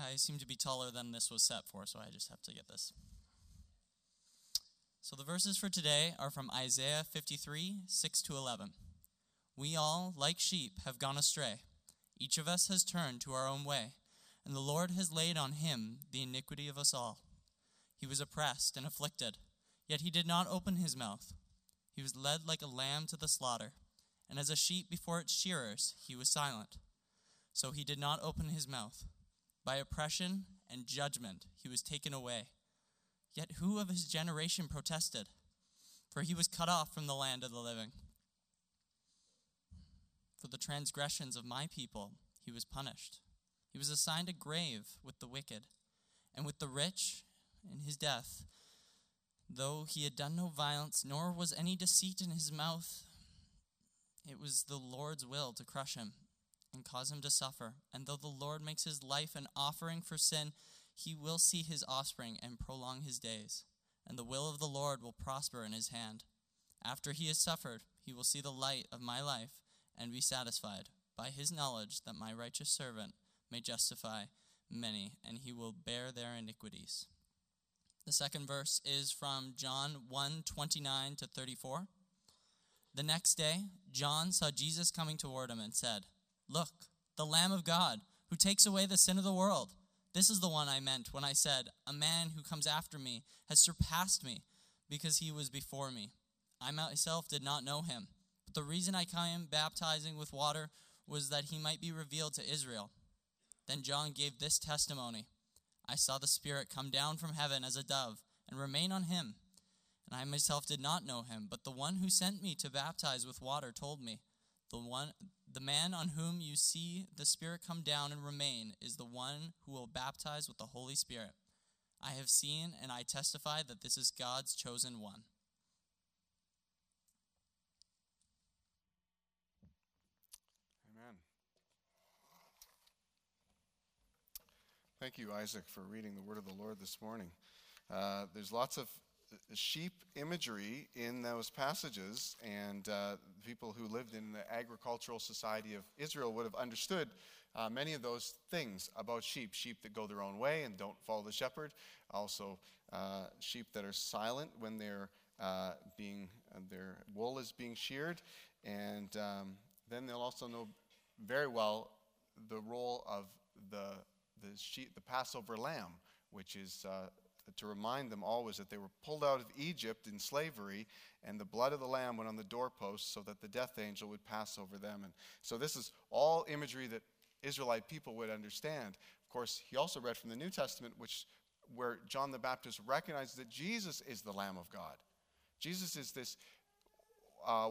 I seem to be taller than this was set for, so I just have to get this. So the verses for today are from Isaiah 53 6 to 11. We all, like sheep, have gone astray. Each of us has turned to our own way, and the Lord has laid on him the iniquity of us all. He was oppressed and afflicted, yet he did not open his mouth. He was led like a lamb to the slaughter, and as a sheep before its shearers, he was silent. So he did not open his mouth. By oppression and judgment he was taken away. Yet who of his generation protested? For he was cut off from the land of the living. For the transgressions of my people he was punished. He was assigned a grave with the wicked, and with the rich in his death. Though he had done no violence, nor was any deceit in his mouth, it was the Lord's will to crush him and cause him to suffer. And though the Lord makes his life an offering for sin, he will see his offspring and prolong his days. And the will of the Lord will prosper in his hand. After he has suffered, he will see the light of my life and be satisfied by his knowledge that my righteous servant may justify many, and he will bear their iniquities. The second verse is from John 1 29 to 34. The next day, John saw Jesus coming toward him and said, Look, the Lamb of God, who takes away the sin of the world. This is the one I meant when I said, A man who comes after me has surpassed me because he was before me. I myself did not know him. But the reason I came baptizing with water was that he might be revealed to Israel. Then John gave this testimony I saw the Spirit come down from heaven as a dove and remain on him. And I myself did not know him, but the one who sent me to baptize with water told me, the one the man on whom you see the Spirit come down and remain is the one who will baptize with the Holy Spirit. I have seen and I testify that this is God's chosen one. Amen. Thank you, Isaac, for reading the word of the Lord this morning. Uh, there's lots of sheep imagery in those passages, and uh, people who lived in the agricultural society of Israel would have understood uh, many of those things about sheep sheep that go their own way and don't follow the shepherd, also uh, sheep that are silent when they're uh, being, their wool is being sheared, and um, then they'll also know very well the role of the, the, sheep, the Passover lamb, which is uh, to remind them always that they were pulled out of Egypt in slavery, and the blood of the lamb went on the doorposts so that the death angel would pass over them. And so this is all imagery that Israelite people would understand. Of course, he also read from the New Testament, which where John the Baptist recognizes that Jesus is the Lamb of God. Jesus is this uh,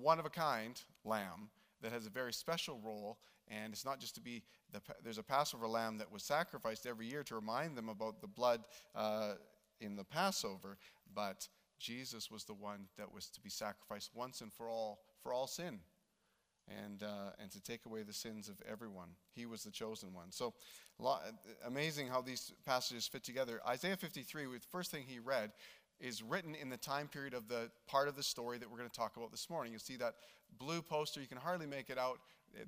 one of a kind lamb that has a very special role and it's not just to be, the, there's a Passover lamb that was sacrificed every year to remind them about the blood uh, in the Passover, but Jesus was the one that was to be sacrificed once and for all, for all sin. And, uh, and to take away the sins of everyone. He was the chosen one. So, amazing how these passages fit together. Isaiah 53, the first thing he read, is written in the time period of the part of the story that we're going to talk about this morning. You see that blue poster, you can hardly make it out.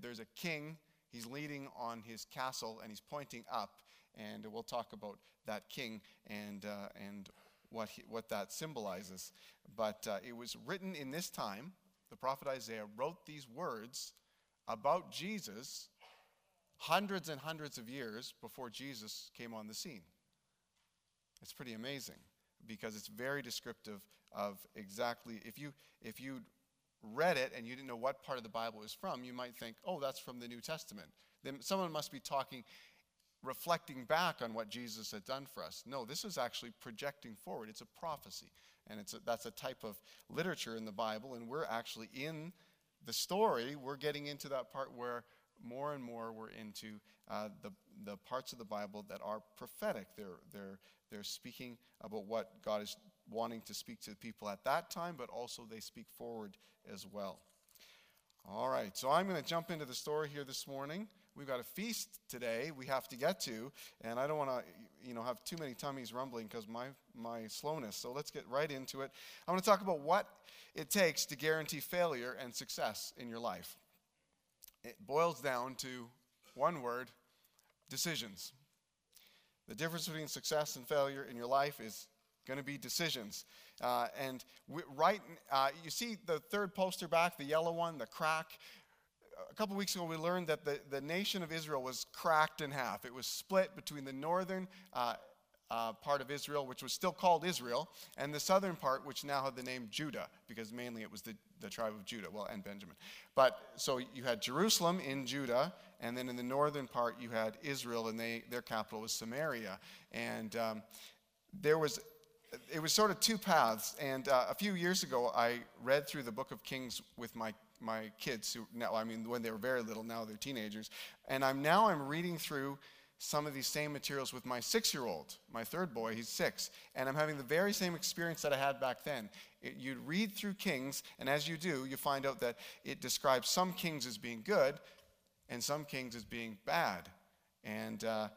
There's a king, he's leading on his castle and he's pointing up. And we'll talk about that king and, uh, and what, he, what that symbolizes. But uh, it was written in this time. The prophet Isaiah wrote these words about Jesus hundreds and hundreds of years before Jesus came on the scene. It's pretty amazing because it's very descriptive of exactly if you if you read it and you didn't know what part of the Bible it was from, you might think, oh, that's from the New Testament. Then someone must be talking, reflecting back on what Jesus had done for us. No, this is actually projecting forward. It's a prophecy. And it's a, that's a type of literature in the Bible. And we're actually in the story, we're getting into that part where more and more we're into uh, the, the parts of the Bible that are prophetic. They're, they're, they're speaking about what God is wanting to speak to the people at that time, but also they speak forward as well. All right, so I'm going to jump into the story here this morning. We've got a feast today we have to get to, and I don't want to, you know, have too many tummies rumbling because my my slowness. So let's get right into it. I want to talk about what it takes to guarantee failure and success in your life. It boils down to one word: decisions. The difference between success and failure in your life is going to be decisions. Uh, and we, right, uh, you see the third poster back, the yellow one, the crack. A couple weeks ago, we learned that the, the nation of Israel was cracked in half. It was split between the northern uh, uh, part of Israel, which was still called Israel, and the southern part, which now had the name Judah, because mainly it was the, the tribe of Judah, well, and Benjamin. But so you had Jerusalem in Judah, and then in the northern part you had Israel, and they, their capital was Samaria. And um, there was, it was sort of two paths. And uh, a few years ago, I read through the book of Kings with my my kids who now I mean when they were very little now they're teenagers and I'm now I'm reading through some of these same materials with my six year old, my third boy, he's six, and I'm having the very same experience that I had back then. It, you read through Kings, and as you do, you find out that it describes some kings as being good and some kings as being bad. And, uh,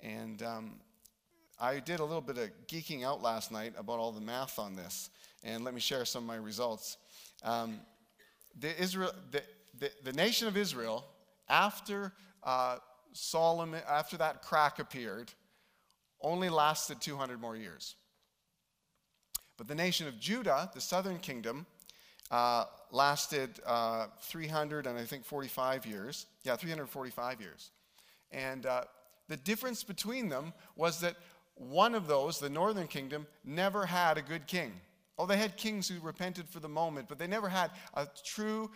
and um, I did a little bit of geeking out last night about all the math on this, and let me share some of my results. Um, the, Israel, the, the, the, nation of Israel, after uh, Solomon, after that crack appeared, only lasted 200 more years. But the nation of Judah, the southern kingdom, uh, lasted uh, 300 and I think 45 years. Yeah, 345 years. And uh, the difference between them was that one of those, the northern kingdom, never had a good king. Oh, they had kings who repented for the moment, but they never had a true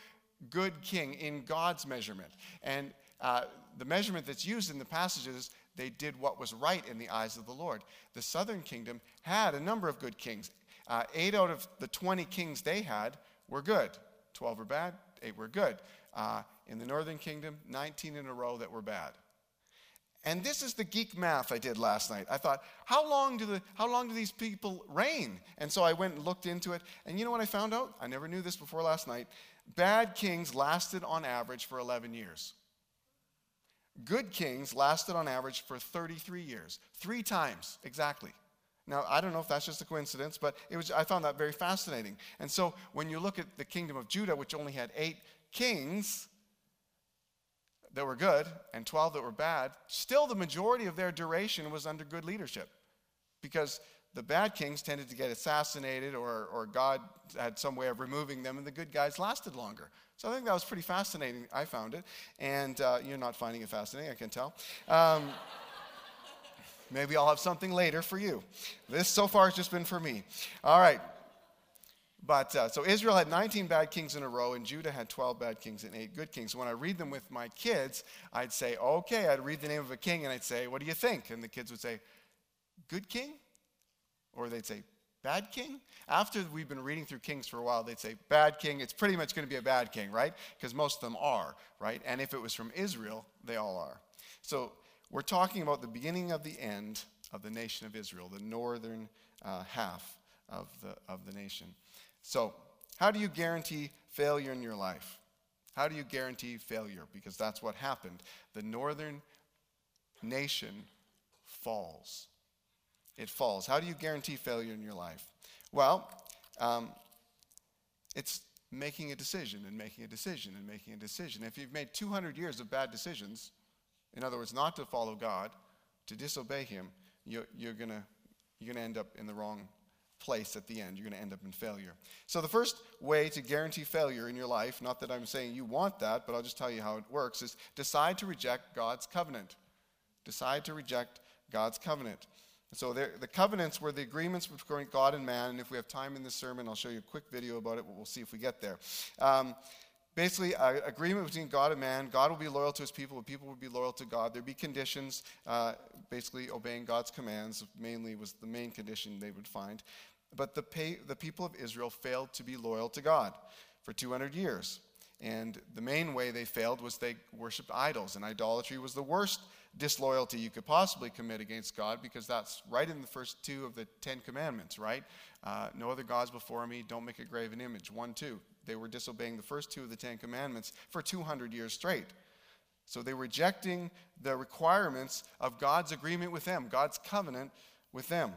good king in God's measurement. And uh, the measurement that's used in the passages, they did what was right in the eyes of the Lord. The southern kingdom had a number of good kings. Uh, eight out of the 20 kings they had were good. 12 were bad, eight were good. Uh, in the northern kingdom, 19 in a row that were bad. And this is the geek math I did last night. I thought, how long do, the, how long do these people reign? And so I went and looked into it. And you know what I found out? I never knew this before last night. Bad kings lasted on average for 11 years. Good kings lasted on average for 33 years, three times exactly. Now, I don't know if that's just a coincidence, but it was, I found that very fascinating. And so when you look at the kingdom of Judah, which only had eight kings that were good and 12 that were bad, still the majority of their duration was under good leadership because the bad kings tended to get assassinated or, or God had some way of removing them, and the good guys lasted longer. So I think that was pretty fascinating. I found it. And uh, you're not finding it fascinating, I can tell. Um, maybe I'll have something later for you. This so far has just been for me. All right. But uh, so Israel had 19 bad kings in a row, and Judah had 12 bad kings and 8 good kings. When I read them with my kids, I'd say, okay, I'd read the name of a king, and I'd say, what do you think? And the kids would say, good king? Or they'd say, Bad king? After we've been reading through kings for a while, they'd say, bad king, it's pretty much going to be a bad king, right? Because most of them are, right? And if it was from Israel, they all are. So we're talking about the beginning of the end of the nation of Israel, the northern uh, half of the, of the nation. So, how do you guarantee failure in your life? How do you guarantee failure? Because that's what happened. The northern nation falls it falls. How do you guarantee failure in your life? Well, um, it's making a decision and making a decision and making a decision. If you've made 200 years of bad decisions, in other words, not to follow God, to disobey Him, you're, you're going you're gonna end up in the wrong place at the end. You're going to end up in failure. So, the first way to guarantee failure in your life, not that I'm saying you want that, but I'll just tell you how it works, is decide to reject God's covenant. Decide to reject God's covenant. So the covenants were the agreements between God and man. And if we have time in this sermon, I'll show you a quick video about it. We'll see if we get there. Um, basically, an agreement between God and man. God will be loyal to his people, but people will be loyal to God. There'd be conditions, uh, basically obeying God's commands, mainly was the main condition they would find. But the, pay, the people of Israel failed to be loyal to God for 200 years. And the main way they failed was they worshiped idols, and idolatry was the worst disloyalty you could possibly commit against God because that's right in the first two of the Ten Commandments, right? Uh, no other gods before me, don't make a graven image. One, two. They were disobeying the first two of the Ten Commandments for 200 years straight. So they were rejecting the requirements of God's agreement with them, God's covenant with them.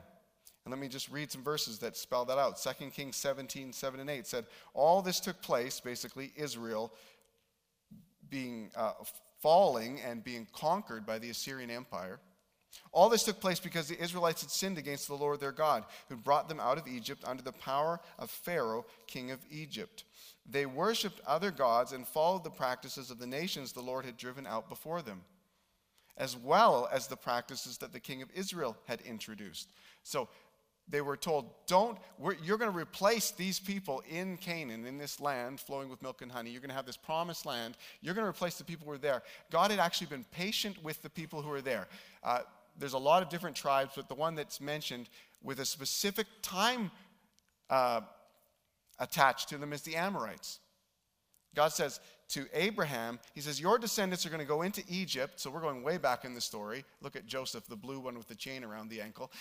And let me just read some verses that spell that out. 2 Kings 17, 7 and 8 said, All this took place, basically, Israel being uh, falling and being conquered by the Assyrian Empire. All this took place because the Israelites had sinned against the Lord their God, who brought them out of Egypt under the power of Pharaoh, king of Egypt. They worshipped other gods and followed the practices of the nations the Lord had driven out before them, as well as the practices that the king of Israel had introduced. So they were told, Don't, you're going to replace these people in Canaan, in this land flowing with milk and honey. You're going to have this promised land. You're going to replace the people who are there. God had actually been patient with the people who are there. Uh, there's a lot of different tribes, but the one that's mentioned with a specific time uh, attached to them is the Amorites. God says to Abraham, He says, Your descendants are going to go into Egypt. So we're going way back in the story. Look at Joseph, the blue one with the chain around the ankle.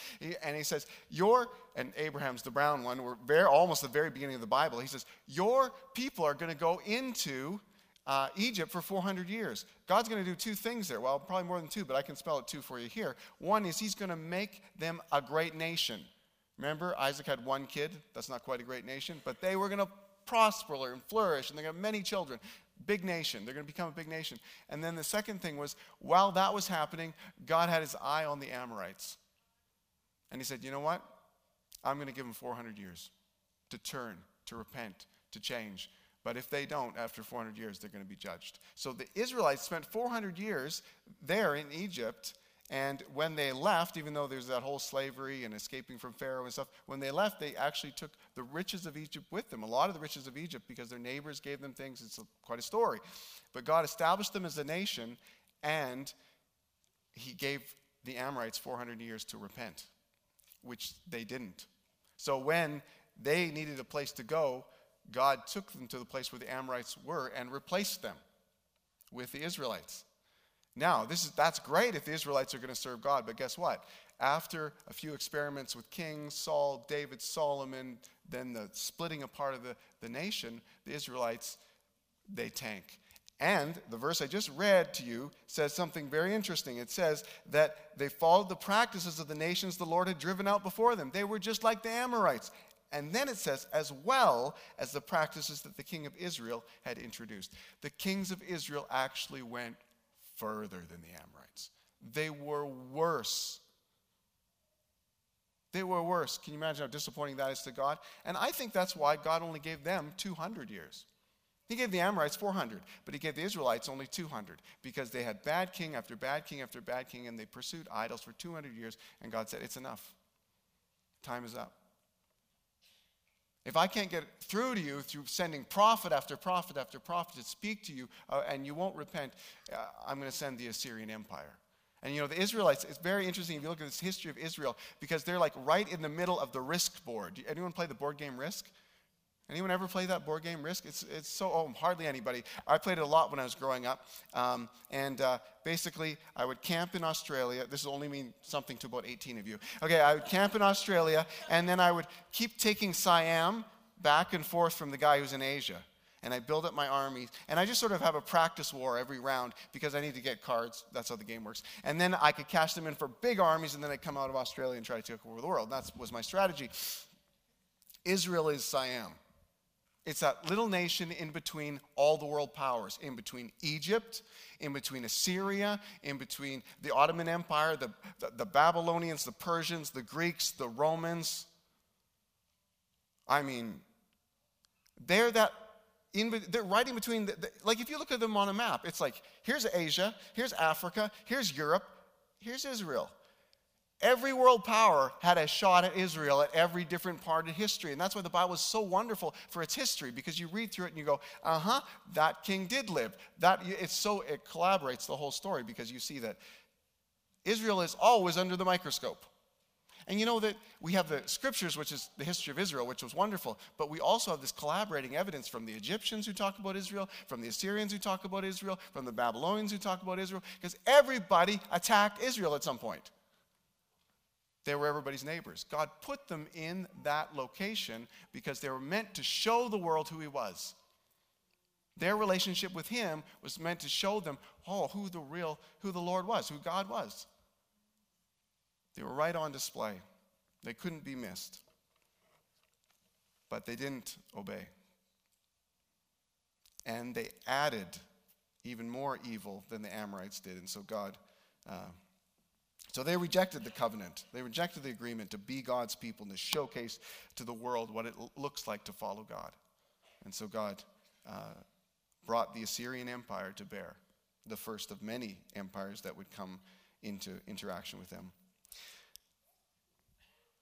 and he says, Your, and Abraham's the brown one. We're very, almost the very beginning of the Bible. He says, Your people are going to go into uh, Egypt for 400 years. God's going to do two things there. Well, probably more than two, but I can spell it two for you here. One is He's going to make them a great nation. Remember, Isaac had one kid. That's not quite a great nation, but they were going to prosper and flourish, and to have many children. Big nation. They're going to become a big nation. And then the second thing was, while that was happening, God had his eye on the Amorites. And he said, You know what? I'm going to give them 400 years to turn, to repent, to change. But if they don't, after 400 years, they're going to be judged. So the Israelites spent 400 years there in Egypt. And when they left, even though there's that whole slavery and escaping from Pharaoh and stuff, when they left, they actually took the riches of Egypt with them. A lot of the riches of Egypt because their neighbors gave them things. It's a, quite a story. But God established them as a nation, and He gave the Amorites 400 years to repent, which they didn't. So when they needed a place to go, God took them to the place where the Amorites were and replaced them with the Israelites. Now, this is, that's great if the Israelites are going to serve God, but guess what? After a few experiments with kings, Saul, David, Solomon, then the splitting apart of the, the nation, the Israelites, they tank. And the verse I just read to you says something very interesting. It says that they followed the practices of the nations the Lord had driven out before them. They were just like the Amorites. And then it says, as well as the practices that the king of Israel had introduced. The kings of Israel actually went further than the Amorites, they were worse. They were worse. Can you imagine how disappointing that is to God? And I think that's why God only gave them 200 years. He gave the Amorites 400, but he gave the Israelites only 200 because they had bad king after bad king after bad king and they pursued idols for 200 years. And God said, It's enough. Time is up. If I can't get through to you through sending prophet after prophet after prophet to speak to you uh, and you won't repent, uh, I'm going to send the Assyrian Empire. And you know, the Israelites, it's very interesting if you look at this history of Israel because they're like right in the middle of the risk board. Anyone play the board game Risk? Anyone ever play that board game Risk? It's, it's so, oh, hardly anybody. I played it a lot when I was growing up. Um, and uh, basically, I would camp in Australia. This will only mean something to about 18 of you. Okay, I would camp in Australia, and then I would keep taking Siam back and forth from the guy who's in Asia. And I build up my armies, and I just sort of have a practice war every round because I need to get cards. That's how the game works. And then I could cash them in for big armies, and then I'd come out of Australia and try to take over the world. That was my strategy. Israel is Siam. It's that little nation in between all the world powers, in between Egypt, in between Assyria, in between the Ottoman Empire, the, the, the Babylonians, the Persians, the Greeks, the Romans. I mean, they're that in, they're right in between. The, the, like if you look at them on a map, it's like here's Asia, here's Africa, here's Europe, here's Israel. Every world power had a shot at Israel at every different part of history. And that's why the Bible is so wonderful for its history, because you read through it and you go, uh huh, that king did live. That, it's so, it collaborates the whole story because you see that Israel is always under the microscope. And you know that we have the scriptures, which is the history of Israel, which was wonderful, but we also have this collaborating evidence from the Egyptians who talk about Israel, from the Assyrians who talk about Israel, from the Babylonians who talk about Israel, because everybody attacked Israel at some point. They were everybody's neighbors. God put them in that location because they were meant to show the world who He was. Their relationship with Him was meant to show them, oh, who the real, who the Lord was, who God was. They were right on display. They couldn't be missed. But they didn't obey. And they added even more evil than the Amorites did. And so God uh, So they rejected the covenant. They rejected the agreement to be God's people and to showcase to the world what it looks like to follow God. And so God uh, brought the Assyrian Empire to bear, the first of many empires that would come into interaction with them.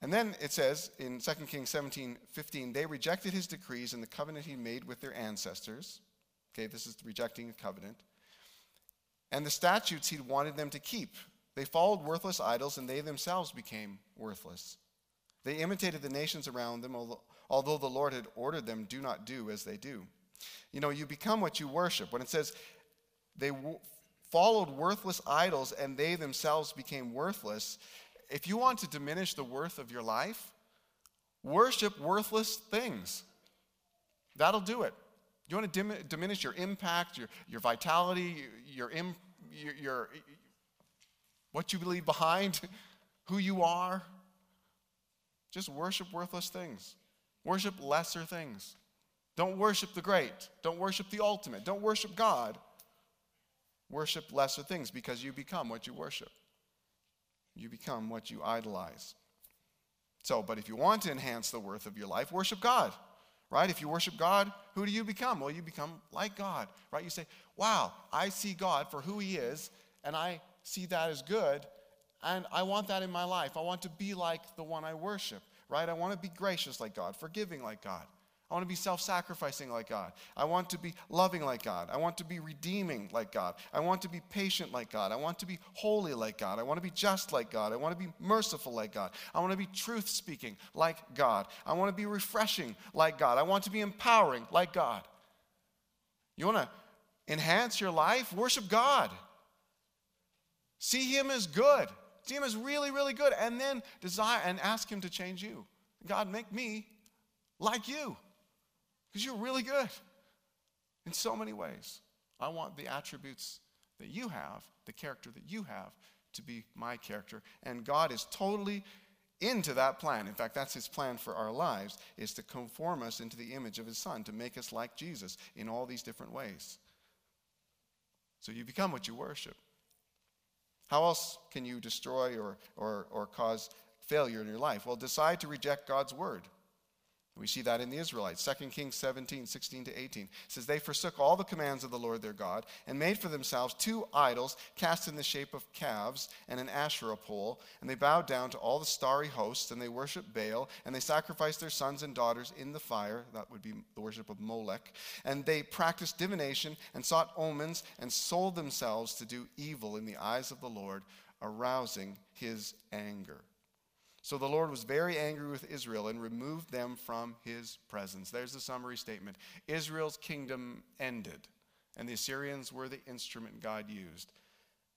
And then it says in 2 Kings 17 15, they rejected his decrees and the covenant he made with their ancestors. Okay, this is rejecting a covenant. And the statutes he wanted them to keep. They followed worthless idols and they themselves became worthless. They imitated the nations around them, although the Lord had ordered them, do not do as they do. You know, you become what you worship. When it says they w- followed worthless idols and they themselves became worthless, if you want to diminish the worth of your life, worship worthless things. That'll do it. You want to dim- diminish your impact, your, your vitality, your, your, your, what you leave behind, who you are? Just worship worthless things. Worship lesser things. Don't worship the great. Don't worship the ultimate. Don't worship God. Worship lesser things because you become what you worship you become what you idolize. So, but if you want to enhance the worth of your life, worship God, right? If you worship God, who do you become? Well, you become like God, right? You say, wow, I see God for who He is, and I see that as good, and I want that in my life. I want to be like the one I worship, right? I want to be gracious like God, forgiving like God. I want to be self sacrificing like God. I want to be loving like God. I want to be redeeming like God. I want to be patient like God. I want to be holy like God. I want to be just like God. I want to be merciful like God. I want to be truth speaking like God. I want to be refreshing like God. I want to be empowering like God. You want to enhance your life? Worship God. See Him as good. See Him as really, really good. And then desire and ask Him to change you. God, make me like you. Because you're really good in so many ways. I want the attributes that you have, the character that you have, to be my character. And God is totally into that plan. In fact, that's his plan for our lives is to conform us into the image of his son, to make us like Jesus in all these different ways. So you become what you worship. How else can you destroy or, or, or cause failure in your life? Well, decide to reject God's word. We see that in the Israelites. 2 Kings 17, 16 to 18 it says, They forsook all the commands of the Lord their God and made for themselves two idols cast in the shape of calves and an Asherah pole. And they bowed down to all the starry hosts and they worshiped Baal and they sacrificed their sons and daughters in the fire. That would be the worship of Molech. And they practiced divination and sought omens and sold themselves to do evil in the eyes of the Lord, arousing his anger. So the Lord was very angry with Israel and removed them from his presence. There's the summary statement. Israel's kingdom ended, and the Assyrians were the instrument God used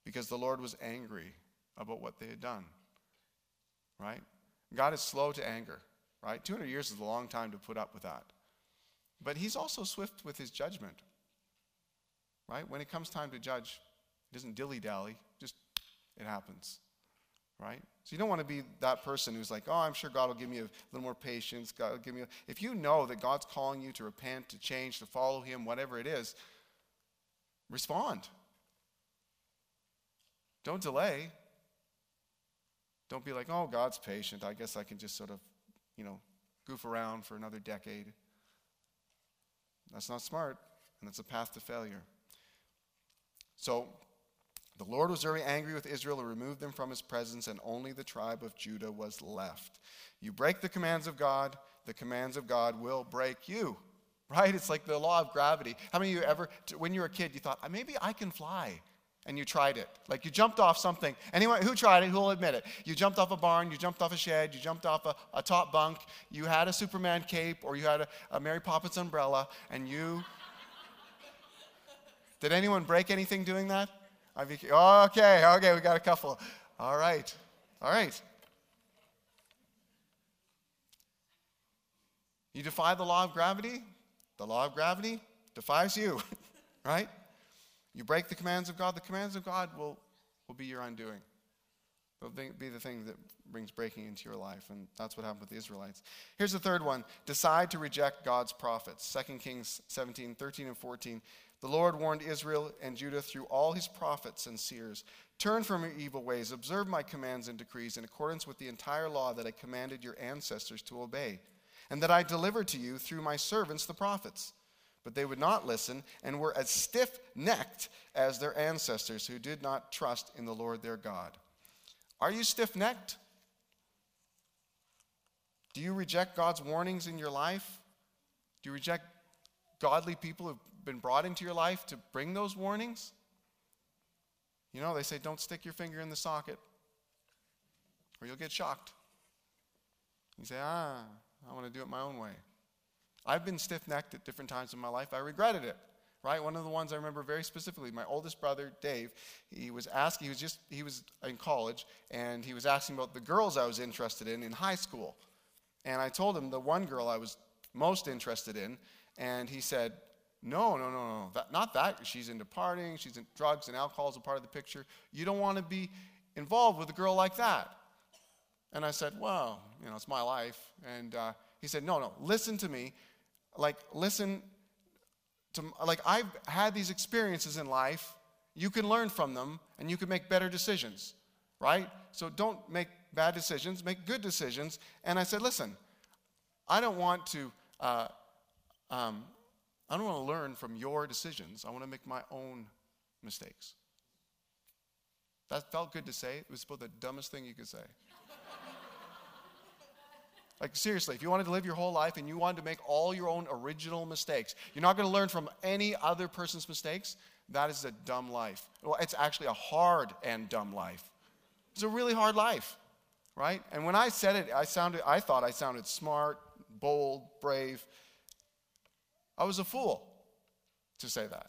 because the Lord was angry about what they had done. Right? God is slow to anger, right? 200 years is a long time to put up with that. But he's also swift with his judgment. Right? When it comes time to judge, he doesn't dilly dally, just it happens right? So you don't want to be that person who's like, oh, I'm sure God will give me a little more patience. God will give me. A... If you know that God's calling you to repent, to change, to follow Him, whatever it is, respond. Don't delay. Don't be like, oh, God's patient. I guess I can just sort of, you know, goof around for another decade. That's not smart, and that's a path to failure. So the Lord was very angry with Israel and removed them from his presence, and only the tribe of Judah was left. You break the commands of God, the commands of God will break you. Right? It's like the law of gravity. How many of you ever, when you were a kid, you thought, maybe I can fly? And you tried it. Like you jumped off something. Anyone who tried it, who will admit it? You jumped off a barn, you jumped off a shed, you jumped off a, a top bunk, you had a Superman cape, or you had a, a Mary Poppins umbrella, and you. Did anyone break anything doing that? I oh, okay, okay, we got a couple. All right, all right. You defy the law of gravity, the law of gravity defies you, right? You break the commands of God, the commands of God will, will be your undoing. They'll be the thing that brings breaking into your life, and that's what happened with the Israelites. Here's the third one decide to reject God's prophets. 2 Kings 17, 13, and 14 The Lord warned Israel and Judah through all his prophets and seers Turn from your evil ways, observe my commands and decrees in accordance with the entire law that I commanded your ancestors to obey, and that I delivered to you through my servants the prophets. But they would not listen and were as stiff necked as their ancestors who did not trust in the Lord their God. Are you stiff necked? Do you reject God's warnings in your life? Do you reject godly people who've been brought into your life to bring those warnings? You know, they say don't stick your finger in the socket or you'll get shocked. You say, ah, I want to do it my own way. I've been stiff necked at different times in my life. I regretted it, right? One of the ones I remember very specifically, my oldest brother, Dave, he was asking, he was just, he was in college, and he was asking about the girls I was interested in in high school. And I told him the one girl I was most interested in, and he said, no, no, no, no. That, not that. She's into partying. She's in drugs and alcohol is a part of the picture. You don't want to be involved with a girl like that. And I said, well, you know, it's my life. And uh, he said, no, no, listen to me. Like, listen to, like, I've had these experiences in life. You can learn from them and you can make better decisions, right? So don't make bad decisions, make good decisions. And I said, listen, I don't want to, uh, um, I don't want to learn from your decisions. I want to make my own mistakes. That felt good to say. It was about the dumbest thing you could say. like, seriously, if you wanted to live your whole life and you wanted to make all your own original mistakes, you're not going to learn from any other person's mistakes, that is a dumb life. Well, it's actually a hard and dumb life. It's a really hard life, right? And when I said it, I, sounded, I thought I sounded smart, bold, brave. I was a fool to say that.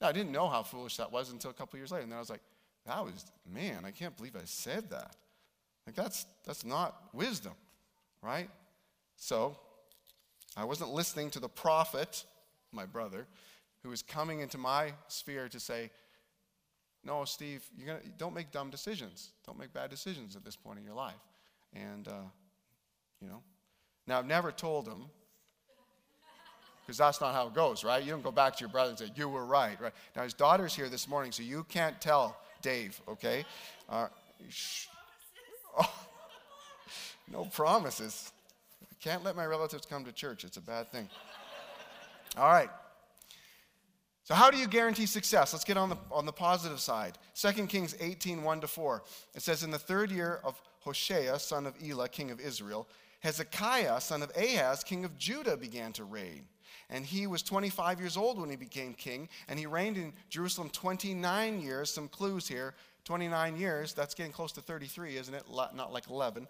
Now, I didn't know how foolish that was until a couple years later. And then I was like, that was, man, I can't believe I said that. Like, that's, that's not wisdom, right? So, I wasn't listening to the prophet, my brother, who was coming into my sphere to say, no, Steve, you're gonna, don't make dumb decisions. Don't make bad decisions at this point in your life. And, uh, you know, now I've never told him because that's not how it goes, right? You don't go back to your brother and say, You were right, right? Now, his daughter's here this morning, so you can't tell Dave, okay? Uh, oh, no promises. I can't let my relatives come to church, it's a bad thing. All right. So, how do you guarantee success? Let's get on the, on the positive side. 2 Kings 18 1 to 4. It says, In the third year of Hoshea, son of Elah, king of Israel, Hezekiah, son of Ahaz, king of Judah, began to reign. And he was 25 years old when he became king, and he reigned in Jerusalem 29 years. Some clues here 29 years, that's getting close to 33, isn't it? Not like 11.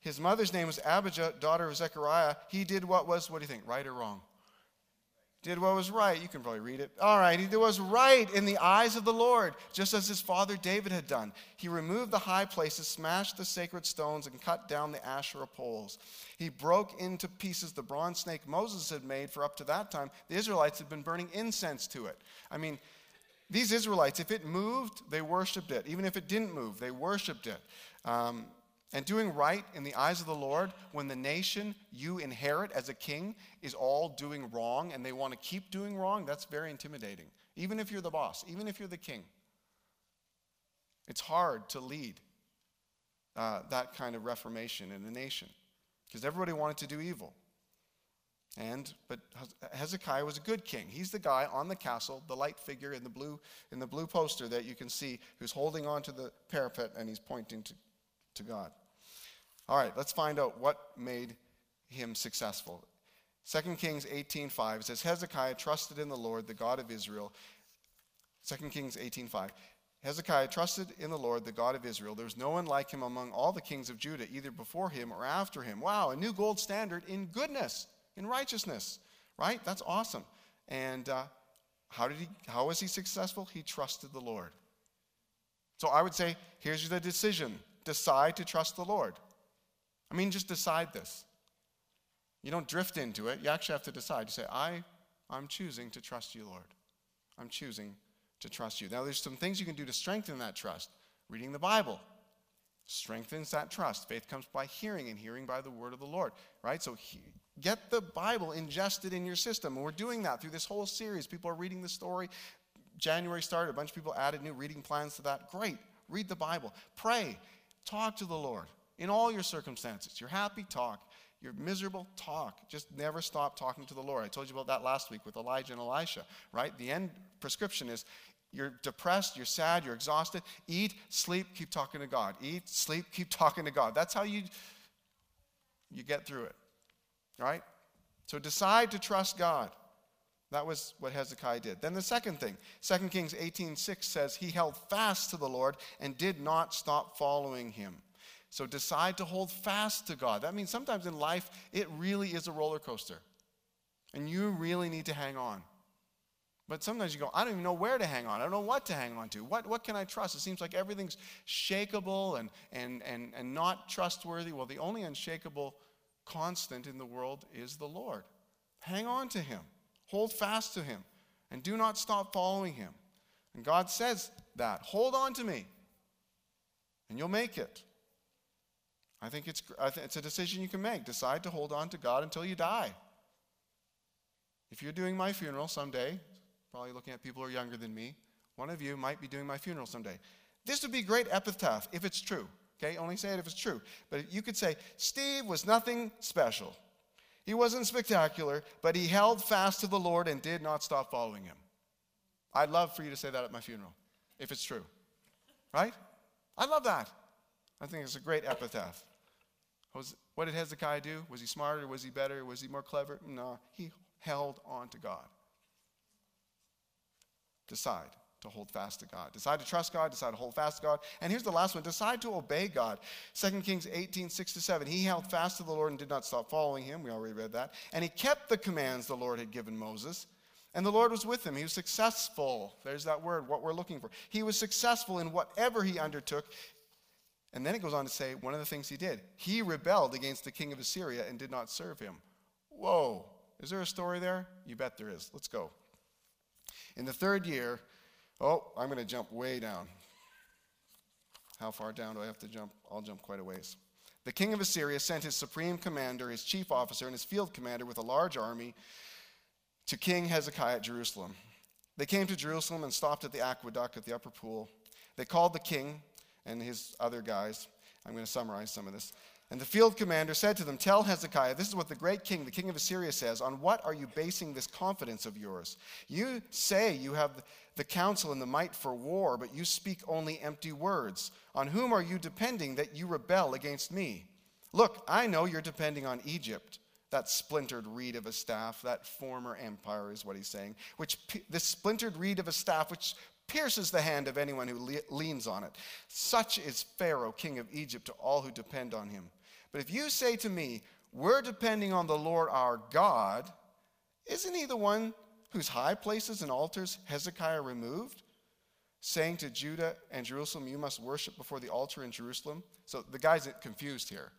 His mother's name was Abijah, daughter of Zechariah. He did what was, what do you think, right or wrong? Did what was right. You can probably read it. All right, he did what was right in the eyes of the Lord, just as his father David had done. He removed the high places, smashed the sacred stones, and cut down the Asherah poles. He broke into pieces the bronze snake Moses had made, for up to that time, the Israelites had been burning incense to it. I mean, these Israelites, if it moved, they worshiped it. Even if it didn't move, they worshiped it. Um, and doing right in the eyes of the Lord when the nation you inherit as a king is all doing wrong and they want to keep doing wrong, that's very intimidating. Even if you're the boss, even if you're the king. It's hard to lead uh, that kind of reformation in a nation because everybody wanted to do evil. And but Hezekiah was a good king. He's the guy on the castle, the light figure in the blue in the blue poster that you can see, who's holding on to the parapet and he's pointing to to God. All right, let's find out what made him successful. 2 Kings 18:5 says Hezekiah trusted in the Lord, the God of Israel. 2 Kings 18:5 Hezekiah trusted in the Lord, the God of Israel. There was no one like him among all the kings of Judah, either before him or after him. Wow, a new gold standard in goodness, in righteousness, right? That's awesome. And uh, how did he? How was he successful? He trusted the Lord. So I would say, here's the decision: decide to trust the Lord. I mean, just decide this. You don't drift into it. You actually have to decide. You say, I, I'm choosing to trust you, Lord. I'm choosing to trust you. Now, there's some things you can do to strengthen that trust. Reading the Bible strengthens that trust. Faith comes by hearing, and hearing by the word of the Lord, right? So, he, Get the Bible ingested in your system. And we're doing that through this whole series. People are reading the story. January started, a bunch of people added new reading plans to that. Great. Read the Bible. Pray. Talk to the Lord in all your circumstances. You're happy, talk. You're miserable, talk. Just never stop talking to the Lord. I told you about that last week with Elijah and Elisha, right? The end prescription is you're depressed, you're sad, you're exhausted. Eat, sleep, keep talking to God. Eat, sleep, keep talking to God. That's how you you get through it. Right? So decide to trust God. That was what Hezekiah did. Then the second thing, 2 Kings 18:6 says he held fast to the Lord and did not stop following him. So decide to hold fast to God. That means sometimes in life it really is a roller coaster. And you really need to hang on. But sometimes you go, I don't even know where to hang on. I don't know what to hang on to. What, what can I trust? It seems like everything's shakable and, and, and, and not trustworthy. Well, the only unshakable constant in the world is the Lord. Hang on to Him, hold fast to Him, and do not stop following Him. And God says that. Hold on to me, and you'll make it. I think it's, I think it's a decision you can make. Decide to hold on to God until you die. If you're doing my funeral someday, probably looking at people who are younger than me, one of you might be doing my funeral someday. This would be great epitaph if it's true. Okay, only say it if it's true. But you could say, Steve was nothing special. He wasn't spectacular, but he held fast to the Lord and did not stop following him. I'd love for you to say that at my funeral, if it's true. Right? I love that. I think it's a great epitaph. What did Hezekiah do? Was he smarter? Was he better? Was he more clever? No, he held on to God. Decide to hold fast to God. Decide to trust God, decide to hold fast to God. And here's the last one decide to obey God. 2 Kings 18, 6 to 7. He held fast to the Lord and did not stop following him. We already read that. And he kept the commands the Lord had given Moses. And the Lord was with him. He was successful. There's that word, what we're looking for. He was successful in whatever he undertook. And then it goes on to say one of the things he did he rebelled against the king of Assyria and did not serve him. Whoa. Is there a story there? You bet there is. Let's go. In the third year, oh, I'm going to jump way down. How far down do I have to jump? I'll jump quite a ways. The king of Assyria sent his supreme commander, his chief officer, and his field commander with a large army to King Hezekiah at Jerusalem. They came to Jerusalem and stopped at the aqueduct at the upper pool. They called the king and his other guys. I'm going to summarize some of this. And the field commander said to them, Tell Hezekiah, this is what the great king, the king of Assyria, says. On what are you basing this confidence of yours? You say you have the counsel and the might for war, but you speak only empty words. On whom are you depending that you rebel against me? Look, I know you're depending on Egypt, that splintered reed of a staff, that former empire is what he's saying, which this splintered reed of a staff which pierces the hand of anyone who le- leans on it. Such is Pharaoh, king of Egypt, to all who depend on him. But if you say to me, We're depending on the Lord our God, isn't he the one whose high places and altars Hezekiah removed? Saying to Judah and Jerusalem, You must worship before the altar in Jerusalem. So the guy's confused here.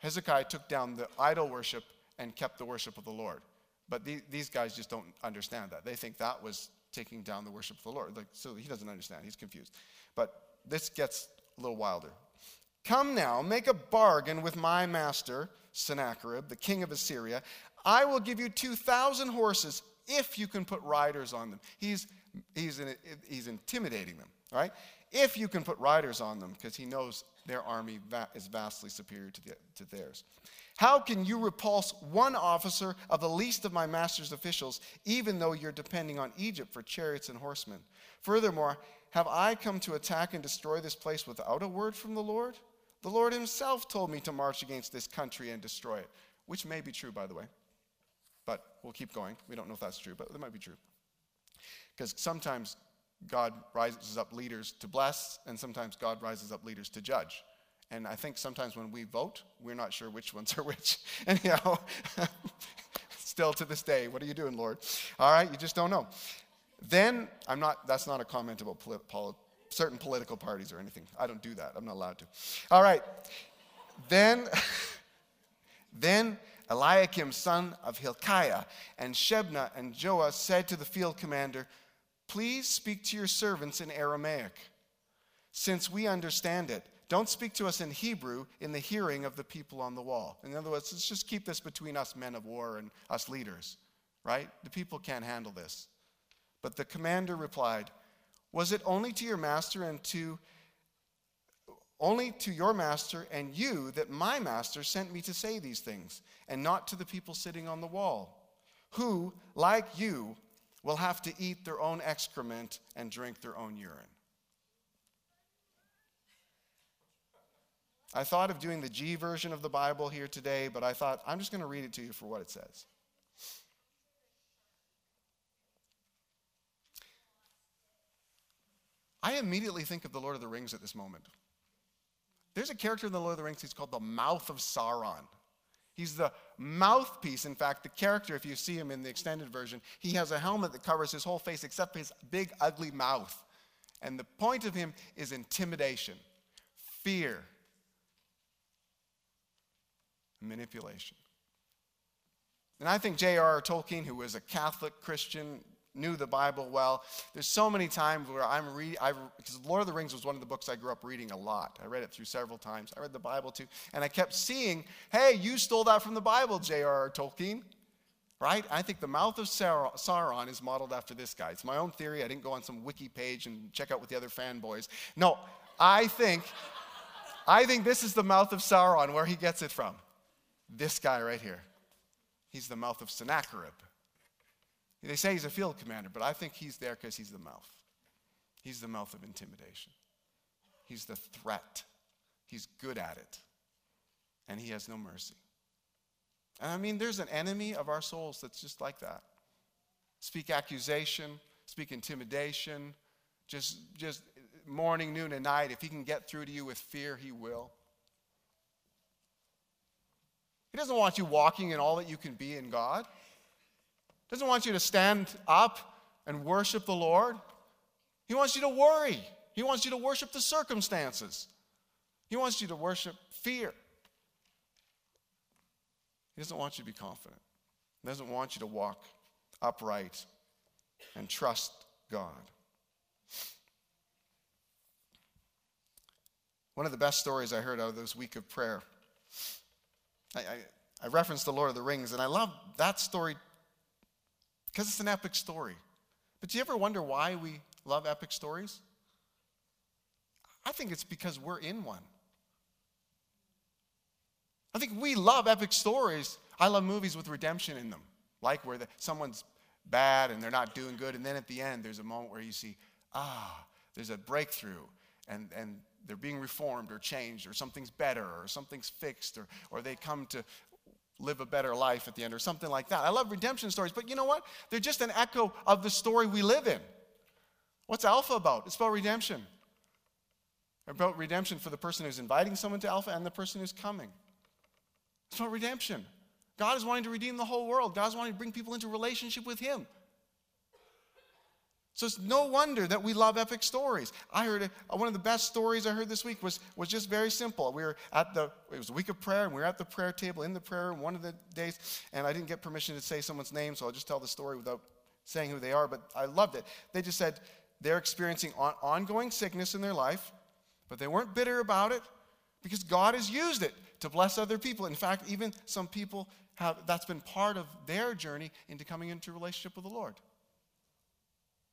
Hezekiah took down the idol worship and kept the worship of the Lord. But the, these guys just don't understand that. They think that was taking down the worship of the Lord. Like, so he doesn't understand. He's confused. But this gets a little wilder. Come now, make a bargain with my master, Sennacherib, the king of Assyria. I will give you 2,000 horses if you can put riders on them. He's, he's, he's intimidating them, right? If you can put riders on them, because he knows their army is vastly superior to, the, to theirs. How can you repulse one officer of the least of my master's officials, even though you're depending on Egypt for chariots and horsemen? Furthermore, have I come to attack and destroy this place without a word from the Lord? The Lord Himself told me to march against this country and destroy it, which may be true, by the way. But we'll keep going. We don't know if that's true, but it might be true. Because sometimes God rises up leaders to bless, and sometimes God rises up leaders to judge. And I think sometimes when we vote, we're not sure which ones are which. Anyhow, still to this day, what are you doing, Lord? All right, you just don't know. Then, I'm not, that's not a comment about polit- certain political parties or anything. I don't do that. I'm not allowed to. All right. Then, then Eliakim, son of Hilkiah, and Shebna and Joah said to the field commander, Please speak to your servants in Aramaic, since we understand it. don't speak to us in Hebrew in the hearing of the people on the wall. In other words, let's just keep this between us men of war and us leaders, right? The people can't handle this. But the commander replied, Was it only to your master and to only to your master and you that my master sent me to say these things, and not to the people sitting on the wall, who, like you, will have to eat their own excrement and drink their own urine. I thought of doing the G version of the Bible here today, but I thought I'm just going to read it to you for what it says. I immediately think of the Lord of the Rings at this moment. There's a character in the Lord of the Rings, he's called the Mouth of Sauron. He's the mouthpiece. In fact, the character, if you see him in the extended version, he has a helmet that covers his whole face except for his big, ugly mouth. And the point of him is intimidation, fear, manipulation. And I think J.R.R. Tolkien, who was a Catholic Christian, knew the Bible well. There's so many times where I'm reading, because Lord of the Rings was one of the books I grew up reading a lot. I read it through several times. I read the Bible too. And I kept seeing, hey, you stole that from the Bible, J.R.R. Tolkien. Right? I think the mouth of Sauron is modeled after this guy. It's my own theory. I didn't go on some wiki page and check out with the other fanboys. No, I think, I think this is the mouth of Sauron, where he gets it from. This guy right here. He's the mouth of Sennacherib. They say he's a field commander, but I think he's there because he's the mouth. He's the mouth of intimidation. He's the threat. He's good at it. And he has no mercy. And I mean, there's an enemy of our souls that's just like that. Speak accusation, speak intimidation, just, just morning, noon, and night. If he can get through to you with fear, he will. He doesn't want you walking in all that you can be in God doesn't want you to stand up and worship the Lord. He wants you to worry. He wants you to worship the circumstances. He wants you to worship fear. He doesn't want you to be confident. He doesn't want you to walk upright and trust God. One of the best stories I heard out of this week of prayer, I, I, I referenced the Lord of the Rings, and I love that story because it's an epic story. But do you ever wonder why we love epic stories? I think it's because we're in one. I think we love epic stories. I love movies with redemption in them, like where the, someone's bad and they're not doing good, and then at the end there's a moment where you see, ah, there's a breakthrough, and, and they're being reformed or changed, or something's better, or something's fixed, or, or they come to live a better life at the end or something like that. I love redemption stories, but you know what? They're just an echo of the story we live in. What's Alpha about? It's about redemption. About redemption for the person who's inviting someone to Alpha and the person who's coming. It's about redemption. God is wanting to redeem the whole world. God is wanting to bring people into relationship with Him. So it's no wonder that we love epic stories. I heard uh, one of the best stories I heard this week was, was just very simple. We were at the, it was a week of prayer, and we were at the prayer table in the prayer room one of the days, and I didn't get permission to say someone's name, so I'll just tell the story without saying who they are, but I loved it. They just said they're experiencing on, ongoing sickness in their life, but they weren't bitter about it because God has used it to bless other people. In fact, even some people have, that's been part of their journey into coming into relationship with the Lord.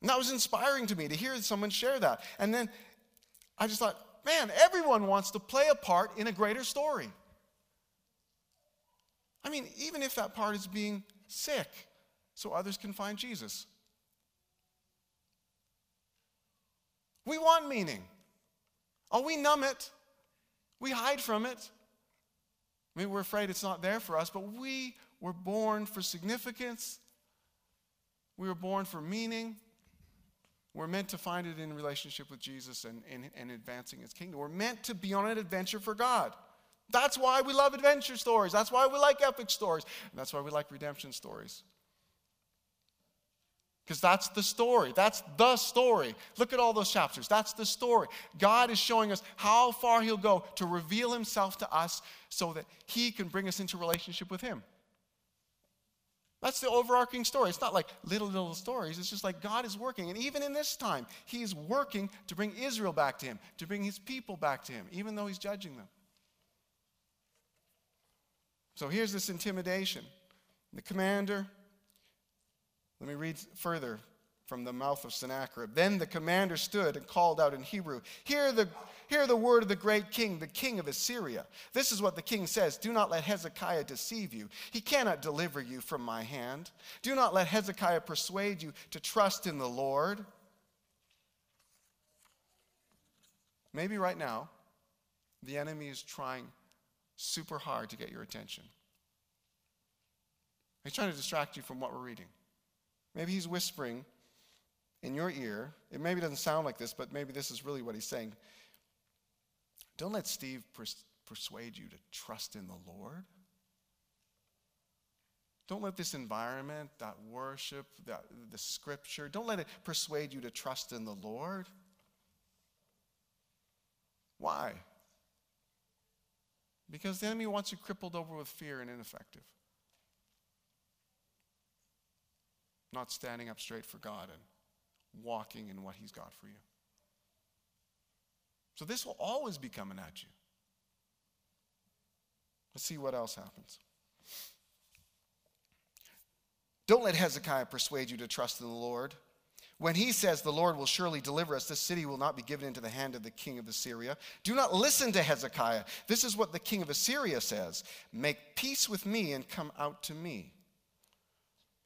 And that was inspiring to me to hear someone share that. And then I just thought, man, everyone wants to play a part in a greater story. I mean, even if that part is being sick so others can find Jesus. We want meaning. Oh, we numb it. We hide from it. Maybe we're afraid it's not there for us, but we were born for significance. We were born for meaning. We're meant to find it in relationship with Jesus and, and, and advancing his kingdom. We're meant to be on an adventure for God. That's why we love adventure stories. That's why we like epic stories. And that's why we like redemption stories. Because that's the story. That's the story. Look at all those chapters. That's the story. God is showing us how far He'll go to reveal Himself to us so that He can bring us into relationship with Him. That's the overarching story. It's not like little, little stories. It's just like God is working. And even in this time, He's working to bring Israel back to Him, to bring His people back to Him, even though He's judging them. So here's this intimidation. The commander, let me read further from the mouth of Sennacherib. Then the commander stood and called out in Hebrew, Hear the, hear the word of the great king, the king of Assyria. This is what the king says Do not let Hezekiah deceive you. He cannot deliver you from my hand. Do not let Hezekiah persuade you to trust in the Lord. Maybe right now, the enemy is trying super hard to get your attention. He's trying to distract you from what we're reading. Maybe he's whispering in your ear. It maybe doesn't sound like this, but maybe this is really what he's saying. Don't let Steve pers- persuade you to trust in the Lord. Don't let this environment, that worship, that, the scripture, don't let it persuade you to trust in the Lord. Why? Because the enemy wants you crippled over with fear and ineffective. Not standing up straight for God and walking in what He's got for you. So this will always be coming at you. Let's see what else happens. Don't let Hezekiah persuade you to trust in the Lord. When he says, The Lord will surely deliver us, this city will not be given into the hand of the king of Assyria. Do not listen to Hezekiah. This is what the king of Assyria says Make peace with me and come out to me.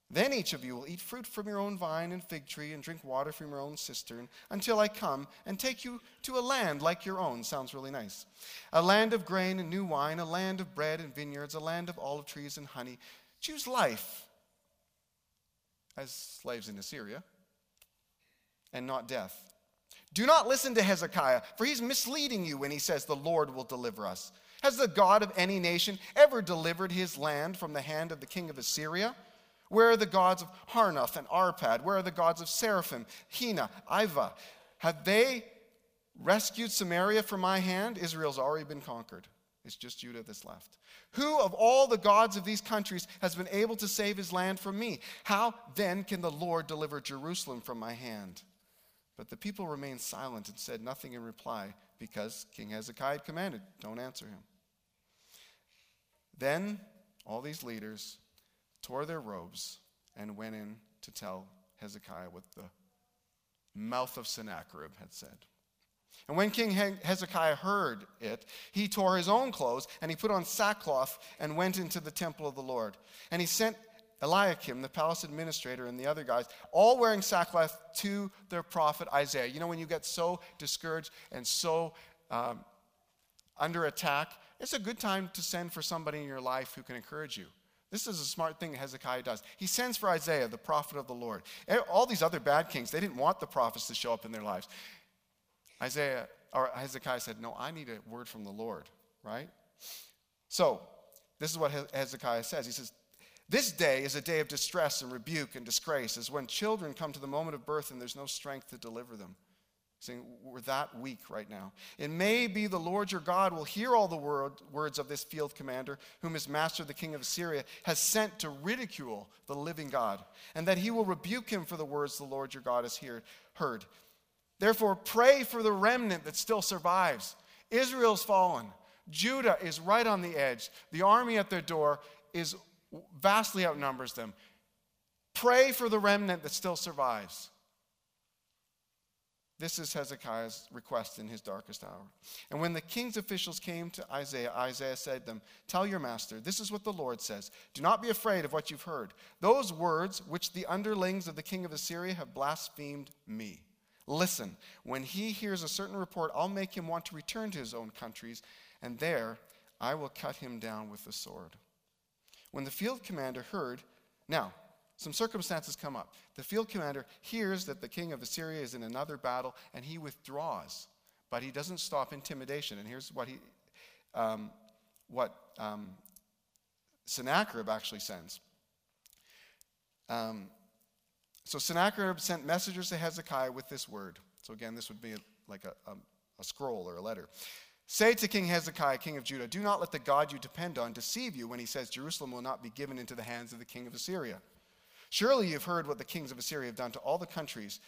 Then each of you will eat fruit from your own vine and fig tree and drink water from your own cistern until I come and take you to a land like your own. Sounds really nice. A land of grain and new wine, a land of bread and vineyards, a land of olive trees and honey. Choose life as slaves in Assyria and not death. Do not listen to Hezekiah, for he's misleading you when he says, The Lord will deliver us. Has the God of any nation ever delivered his land from the hand of the king of Assyria? Where are the gods of Hamath and Arpad? Where are the gods of Sepharvaim, Hena, Ivah? Have they rescued Samaria from my hand? Israel's already been conquered. It's just Judah that's left. Who of all the gods of these countries has been able to save his land from me? How then can the Lord deliver Jerusalem from my hand? But the people remained silent and said nothing in reply because King Hezekiah commanded, Don't answer him. Then all these leaders tore their robes and went in to tell Hezekiah what the mouth of Sennacherib had said. And when King Hezekiah heard it, he tore his own clothes and he put on sackcloth and went into the temple of the Lord. And he sent Eliakim, the palace administrator, and the other guys, all wearing sackcloth to their prophet Isaiah. You know, when you get so discouraged and so um, under attack, it's a good time to send for somebody in your life who can encourage you. This is a smart thing Hezekiah does. He sends for Isaiah, the prophet of the Lord. All these other bad kings, they didn't want the prophets to show up in their lives. Isaiah or Hezekiah said, No, I need a word from the Lord, right? So, this is what Hezekiah says. He says, this day is a day of distress and rebuke and disgrace, as when children come to the moment of birth and there's no strength to deliver them. Saying, We're that weak right now. It may be the Lord your God will hear all the word, words of this field commander, whom his master, the king of Assyria, has sent to ridicule the living God, and that he will rebuke him for the words the Lord your God has hear, heard. Therefore, pray for the remnant that still survives. Israel's fallen. Judah is right on the edge. The army at their door is vastly outnumbers them. Pray for the remnant that still survives. This is Hezekiah's request in his darkest hour. And when the king's officials came to Isaiah, Isaiah said to them, Tell your master, this is what the Lord says. Do not be afraid of what you've heard. Those words which the underlings of the king of Assyria have blasphemed me. Listen, when he hears a certain report, I'll make him want to return to his own countries, and there I will cut him down with the sword. When the field commander heard, now, some circumstances come up. The field commander hears that the king of Assyria is in another battle and he withdraws, but he doesn't stop intimidation. And here's what he, um, what um, Sennacherib actually sends. Um, so Sennacherib sent messengers to Hezekiah with this word. So again, this would be like a, a, a scroll or a letter. Say to King Hezekiah, king of Judah, do not let the God you depend on deceive you when he says Jerusalem will not be given into the hands of the king of Assyria. Surely you've heard what the kings of Assyria have done to all the countries,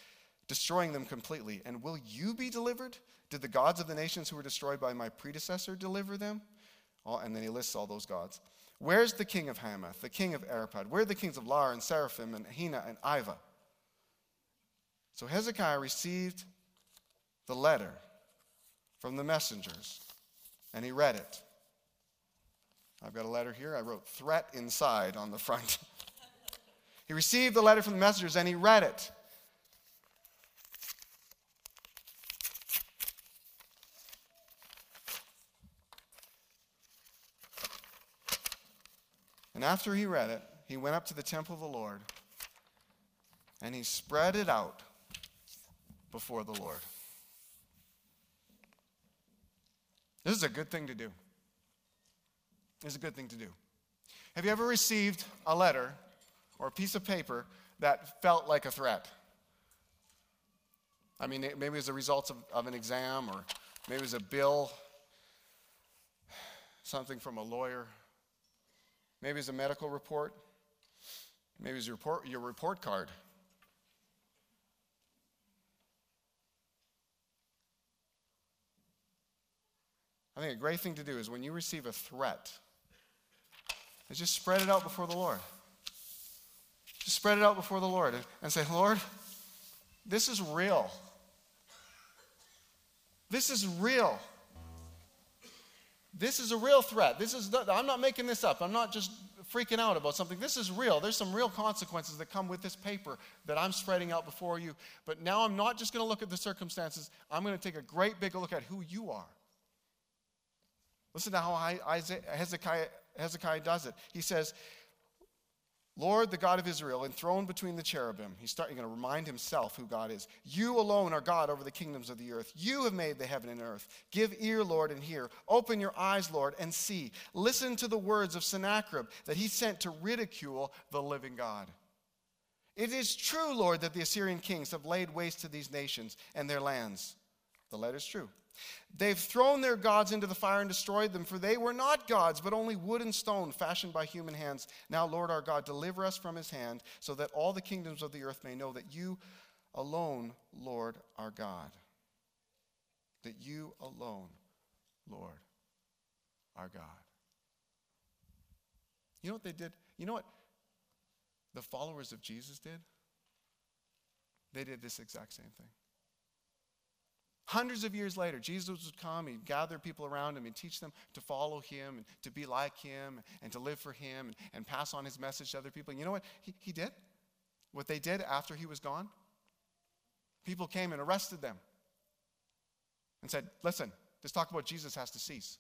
destroying them completely. And will you be delivered? Did the gods of the nations who were destroyed by my predecessor deliver them? and then he lists all those gods. Where's the king of Hamath, the king of Arpad? Where are the kings of Lair and Sepharvaim and Hena and Ivah? So Hezekiah received the letter from the messengers, and he read it. I've got a letter here. I wrote threat inside on the front. he received the letter from the messengers and he read it. And after he read it, he went up to the temple of the Lord and he spread it out before the Lord. This is a good thing to do. This is a good thing to do. Have you ever received a letter or a piece of paper that felt like a threat? I mean, maybe it was a result of, of an exam, or maybe it was a bill, something from a lawyer, maybe it was a medical report, maybe it was your report, your report card. I think a great thing to do is when you receive a threat, is just spread it out before the Lord. Just spread it out before the Lord and say, Lord, this is real. This is real. This is a real threat. This is I'm not making this up. I'm not just freaking out about something. This is real. There's some real consequences that come with this paper that I'm spreading out before you. But now I'm not just going to look at the circumstances. I'm going to take a great big look at who you are. Listen to how Hezekiah, Hezekiah does it. He says, Lord, the God of Israel, enthroned between the cherubim. He's starting to remind himself who God is. You alone are God over the kingdoms of the earth. You have made the heaven and earth. Give ear, Lord, and hear. Open your eyes, Lord, and see. Listen to the words of Sennacherib that he sent to ridicule the living God. It is true, Lord, that the Assyrian kings have laid waste to these nations and their lands. The letter is true. They've thrown their gods into the fire and destroyed them, for they were not gods, but only wood and stone fashioned by human hands. Now, Lord our God, deliver us from his hand, so that all the kingdoms of the earth may know that you alone, Lord, our God. That you alone, Lord, our God. You know what they did? You know what the followers of Jesus did? They did this exact same thing. Hundreds of years later, Jesus would come, he'd gather people around him and teach them to follow him and to be like him and to live for him and, and pass on his message to other people. And you know what he, he did? What they did after he was gone? People came and arrested them and said, Listen, this talk about Jesus has to cease.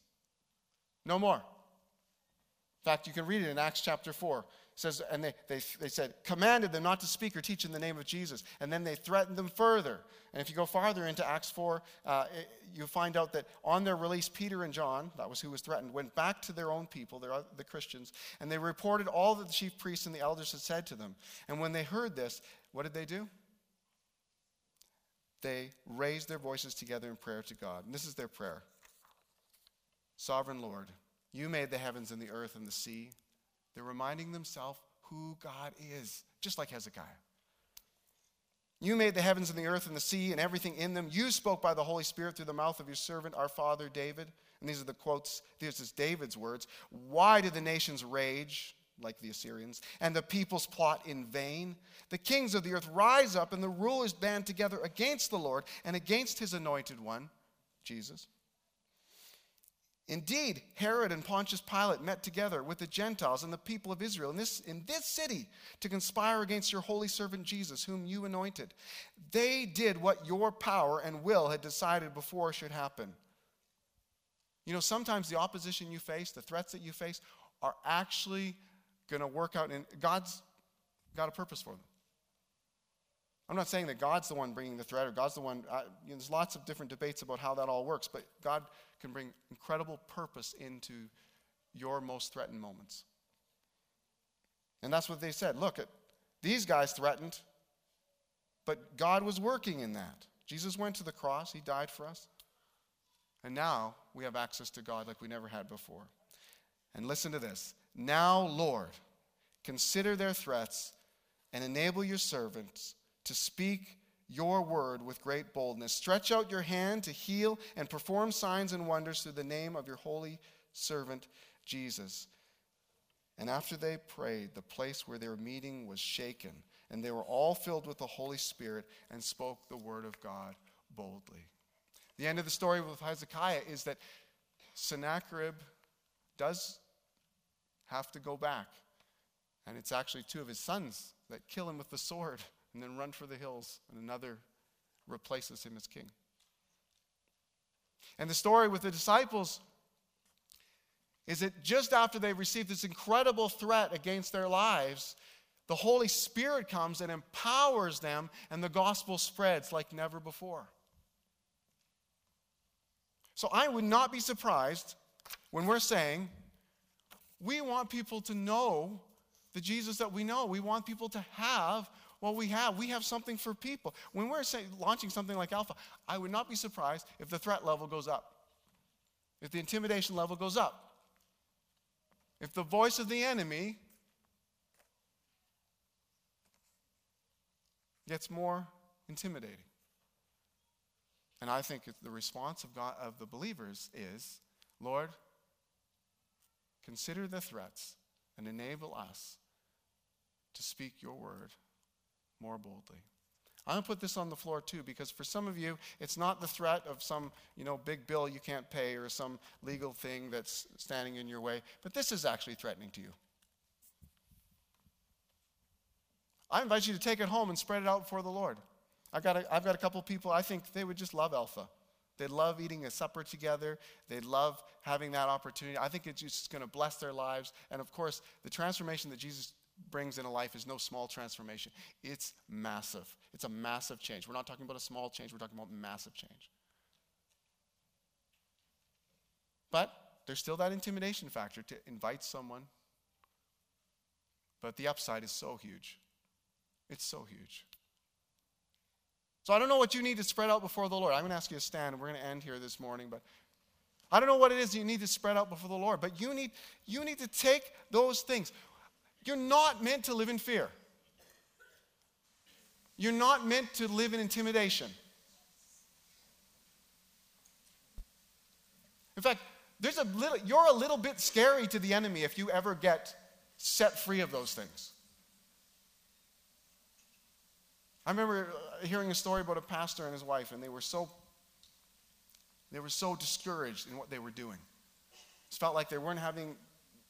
No more. In fact, you can read it in Acts chapter 4 says, and they, they, they said, commanded them not to speak or teach in the name of Jesus. And then they threatened them further. And if you go farther into Acts 4, uh, it, you find out that on their release, Peter and John, that was who was threatened, went back to their own people, their, the Christians, and they reported all that the chief priests and the elders had said to them. And when they heard this, what did they do? They raised their voices together in prayer to God. And this is their prayer Sovereign Lord, you made the heavens and the earth and the sea they're reminding themselves who God is, just like Hezekiah. You made the heavens and the earth and the sea and everything in them. You spoke by the Holy Spirit through the mouth of your servant, our father David. And these are the quotes, these is David's words. Why do the nations rage like the Assyrians and the peoples plot in vain? The kings of the earth rise up and the rulers band together against the Lord and against his anointed one, Jesus. Indeed, Herod and Pontius Pilate met together with the Gentiles and the people of Israel in this, in this city to conspire against your holy servant Jesus, whom you anointed. They did what your power and will had decided before should happen. You know, sometimes the opposition you face, the threats that you face, are actually going to work out, and God's got a purpose for them. I'm not saying that God's the one bringing the threat or God's the one, uh, you know, there's lots of different debates about how that all works, but God can bring incredible purpose into your most threatened moments. And that's what they said. Look, at these guys threatened, but God was working in that. Jesus went to the cross, He died for us. And now we have access to God like we never had before. And listen to this. Now, Lord, consider their threats and enable your servants to speak your word with great boldness. Stretch out your hand to heal and perform signs and wonders through the name of your holy servant Jesus. And after they prayed, the place where their meeting was shaken, and they were all filled with the Holy Spirit and spoke the word of God boldly. The end of the story with Hezekiah is that Sennacherib does have to go back. And it's actually two of his sons that kill him with the sword and then run for the hills, and another replaces him as king. And the story with the disciples is that just after they received this incredible threat against their lives, the Holy Spirit comes and empowers them, and the gospel spreads like never before. So I would not be surprised when we're saying we want people to know the Jesus that we know. We want people to have what we have. We have something for people. When we're say, launching something like Alpha, I would not be surprised if the threat level goes up, if the intimidation level goes up, if the voice of the enemy gets more intimidating. And I think the response of, God, of the believers is Lord, consider the threats and enable us to speak your word more boldly. I'm going to put this on the floor too because for some of you, it's not the threat of some, you know, big bill you can't pay or some legal thing that's standing in your way, but this is actually threatening to you. I invite you to take it home and spread it out before the Lord. I got a, I've got a couple people, I think they would just love Alpha. They'd love eating a supper together. They'd love having that opportunity. I think it's just going to bless their lives. And of course, the transformation that Jesus brings in a life is no small transformation. It's massive. It's a massive change. We're not talking about a small change, we're talking about massive change. But there's still that intimidation factor to invite someone. But the upside is so huge. It's so huge. So I don't know what you need to spread out before the Lord. I'm going to ask you to stand, and we're going to end here this morning. But I don't know what it is you need to spread out before the Lord. But you need, you need to take those things. You're not meant to live in fear. You're not meant to live in intimidation. In fact, there's a little, you're a little bit scary to the enemy if you ever get set free of those things. I remember uh, hearing a story about a pastor and his wife, and they were so they were so discouraged in what they were doing. It felt like they weren't having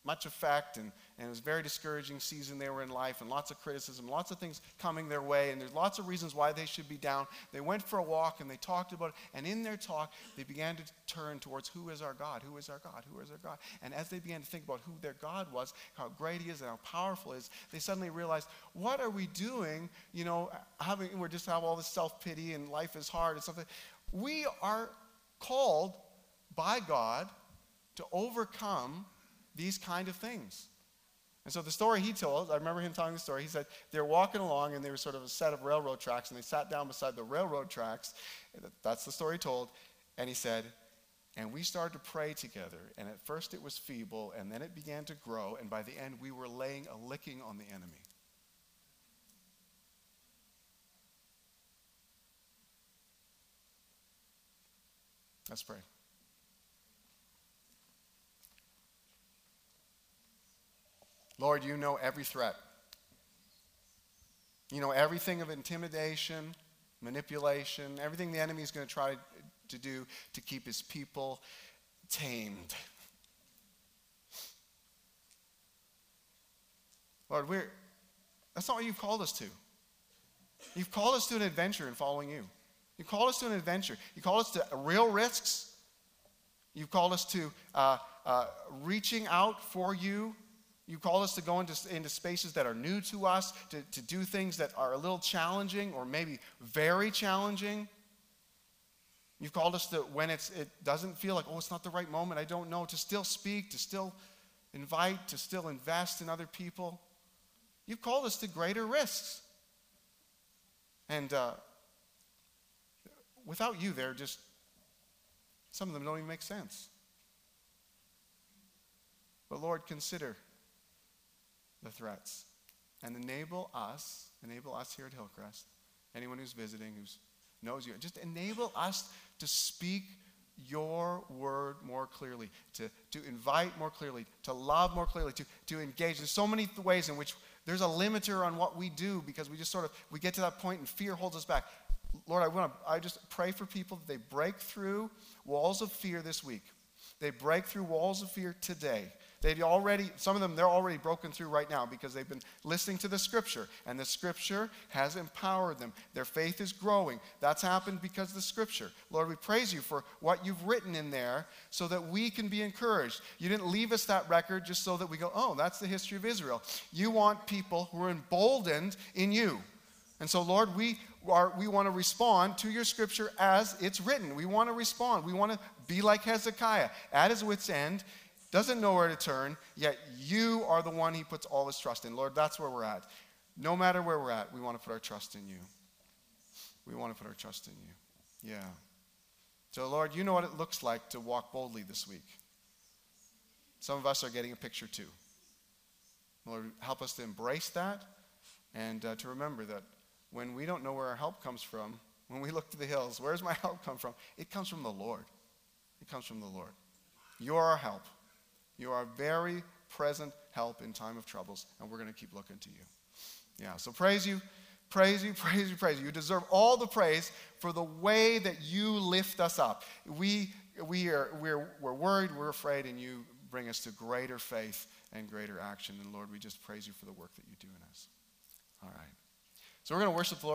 much effect, and, and it was a very discouraging season they were in life, and lots of criticism, lots of things coming their way, and there's lots of reasons why they should be down. They went for a walk and they talked about it, and in their talk, they began to turn towards who is our God, who is our God, who is our God. And as they began to think about who their God was, how great He is, and how powerful He is, they suddenly realized, what are we doing? You know, having we're just have all this self pity and life is hard and something. We are called by God to overcome these kind of things. And so the story he told, I remember him telling the story. He said they were walking along and they were sort of a set of railroad tracks and they sat down beside the railroad tracks. That's the story he told. And he said, and we started to pray together. And at first it was feeble and then it began to grow. And by the end, we were laying a licking on the enemy. Let's pray. Lord, you know every threat. You know everything of intimidation, manipulation, everything the enemy is going to try to do to keep his people tamed. Lord, we're, that's not what you've called us to. You've called us to an adventure in following you. You've called us to an adventure. You called us to real risks. You've called us to uh, uh, reaching out for you you called us to go into, into spaces that are new to us, to, to do things that are a little challenging or maybe very challenging. You've called us to, when it's, it doesn't feel like, oh, it's not the right moment, I don't know, to still speak, to still invite, to still invest in other people. You've called us to greater risks. And uh, without you, they're just Some of them don't even make sense. But Lord, consider the threats and enable us, enable us here at Hillcrest, anyone who's visiting, who knows you, just enable us to speak your word more clearly, to, to invite more clearly, to love more clearly, to, to engage. There's so many ways in which there's a limiter on what we do because we just sort of we get to that point and fear holds us back. Lord, I want to I just pray for people that they break through walls of fear this week. They break through walls of fear today. They've already, some of them, they're already broken through right now because they've been listening to the scripture, and the scripture has empowered them. Their faith is growing. That's happened because the scripture. Lord, we praise you for what you've written in there so that we can be encouraged. You didn't leave us that record just so that we go, oh, that's the history of Israel. You want people who are emboldened in you. And so, Lord, we, are, we want to respond to your scripture as it's written. We want to respond. We want to be like Hezekiah, at his wits' end doesn't know where to turn, yet you are the one he puts all his trust in. Lord, that's where we're at. No matter where we're at, we want to put our trust in you. We want to put our trust in you. Yeah. So, Lord, you know what it looks like to walk boldly this week. Some of us are getting a picture too. Lord, help us to embrace that and uh, to remember that when we don't know where our help comes from, when we look to the hills, where's my help come from? It comes from the Lord. It comes from the Lord. You're our help. You are very present help in time of troubles, and we're going to keep looking to you. Yeah, so praise you, praise you, praise you, praise you. You deserve all the praise for the way that you lift us up. We, we are, we're, we're worried, we're afraid, and you bring us to greater faith and greater action. And Lord, we just praise you for the work that you do in us. All right. So we're going to worship the Lord.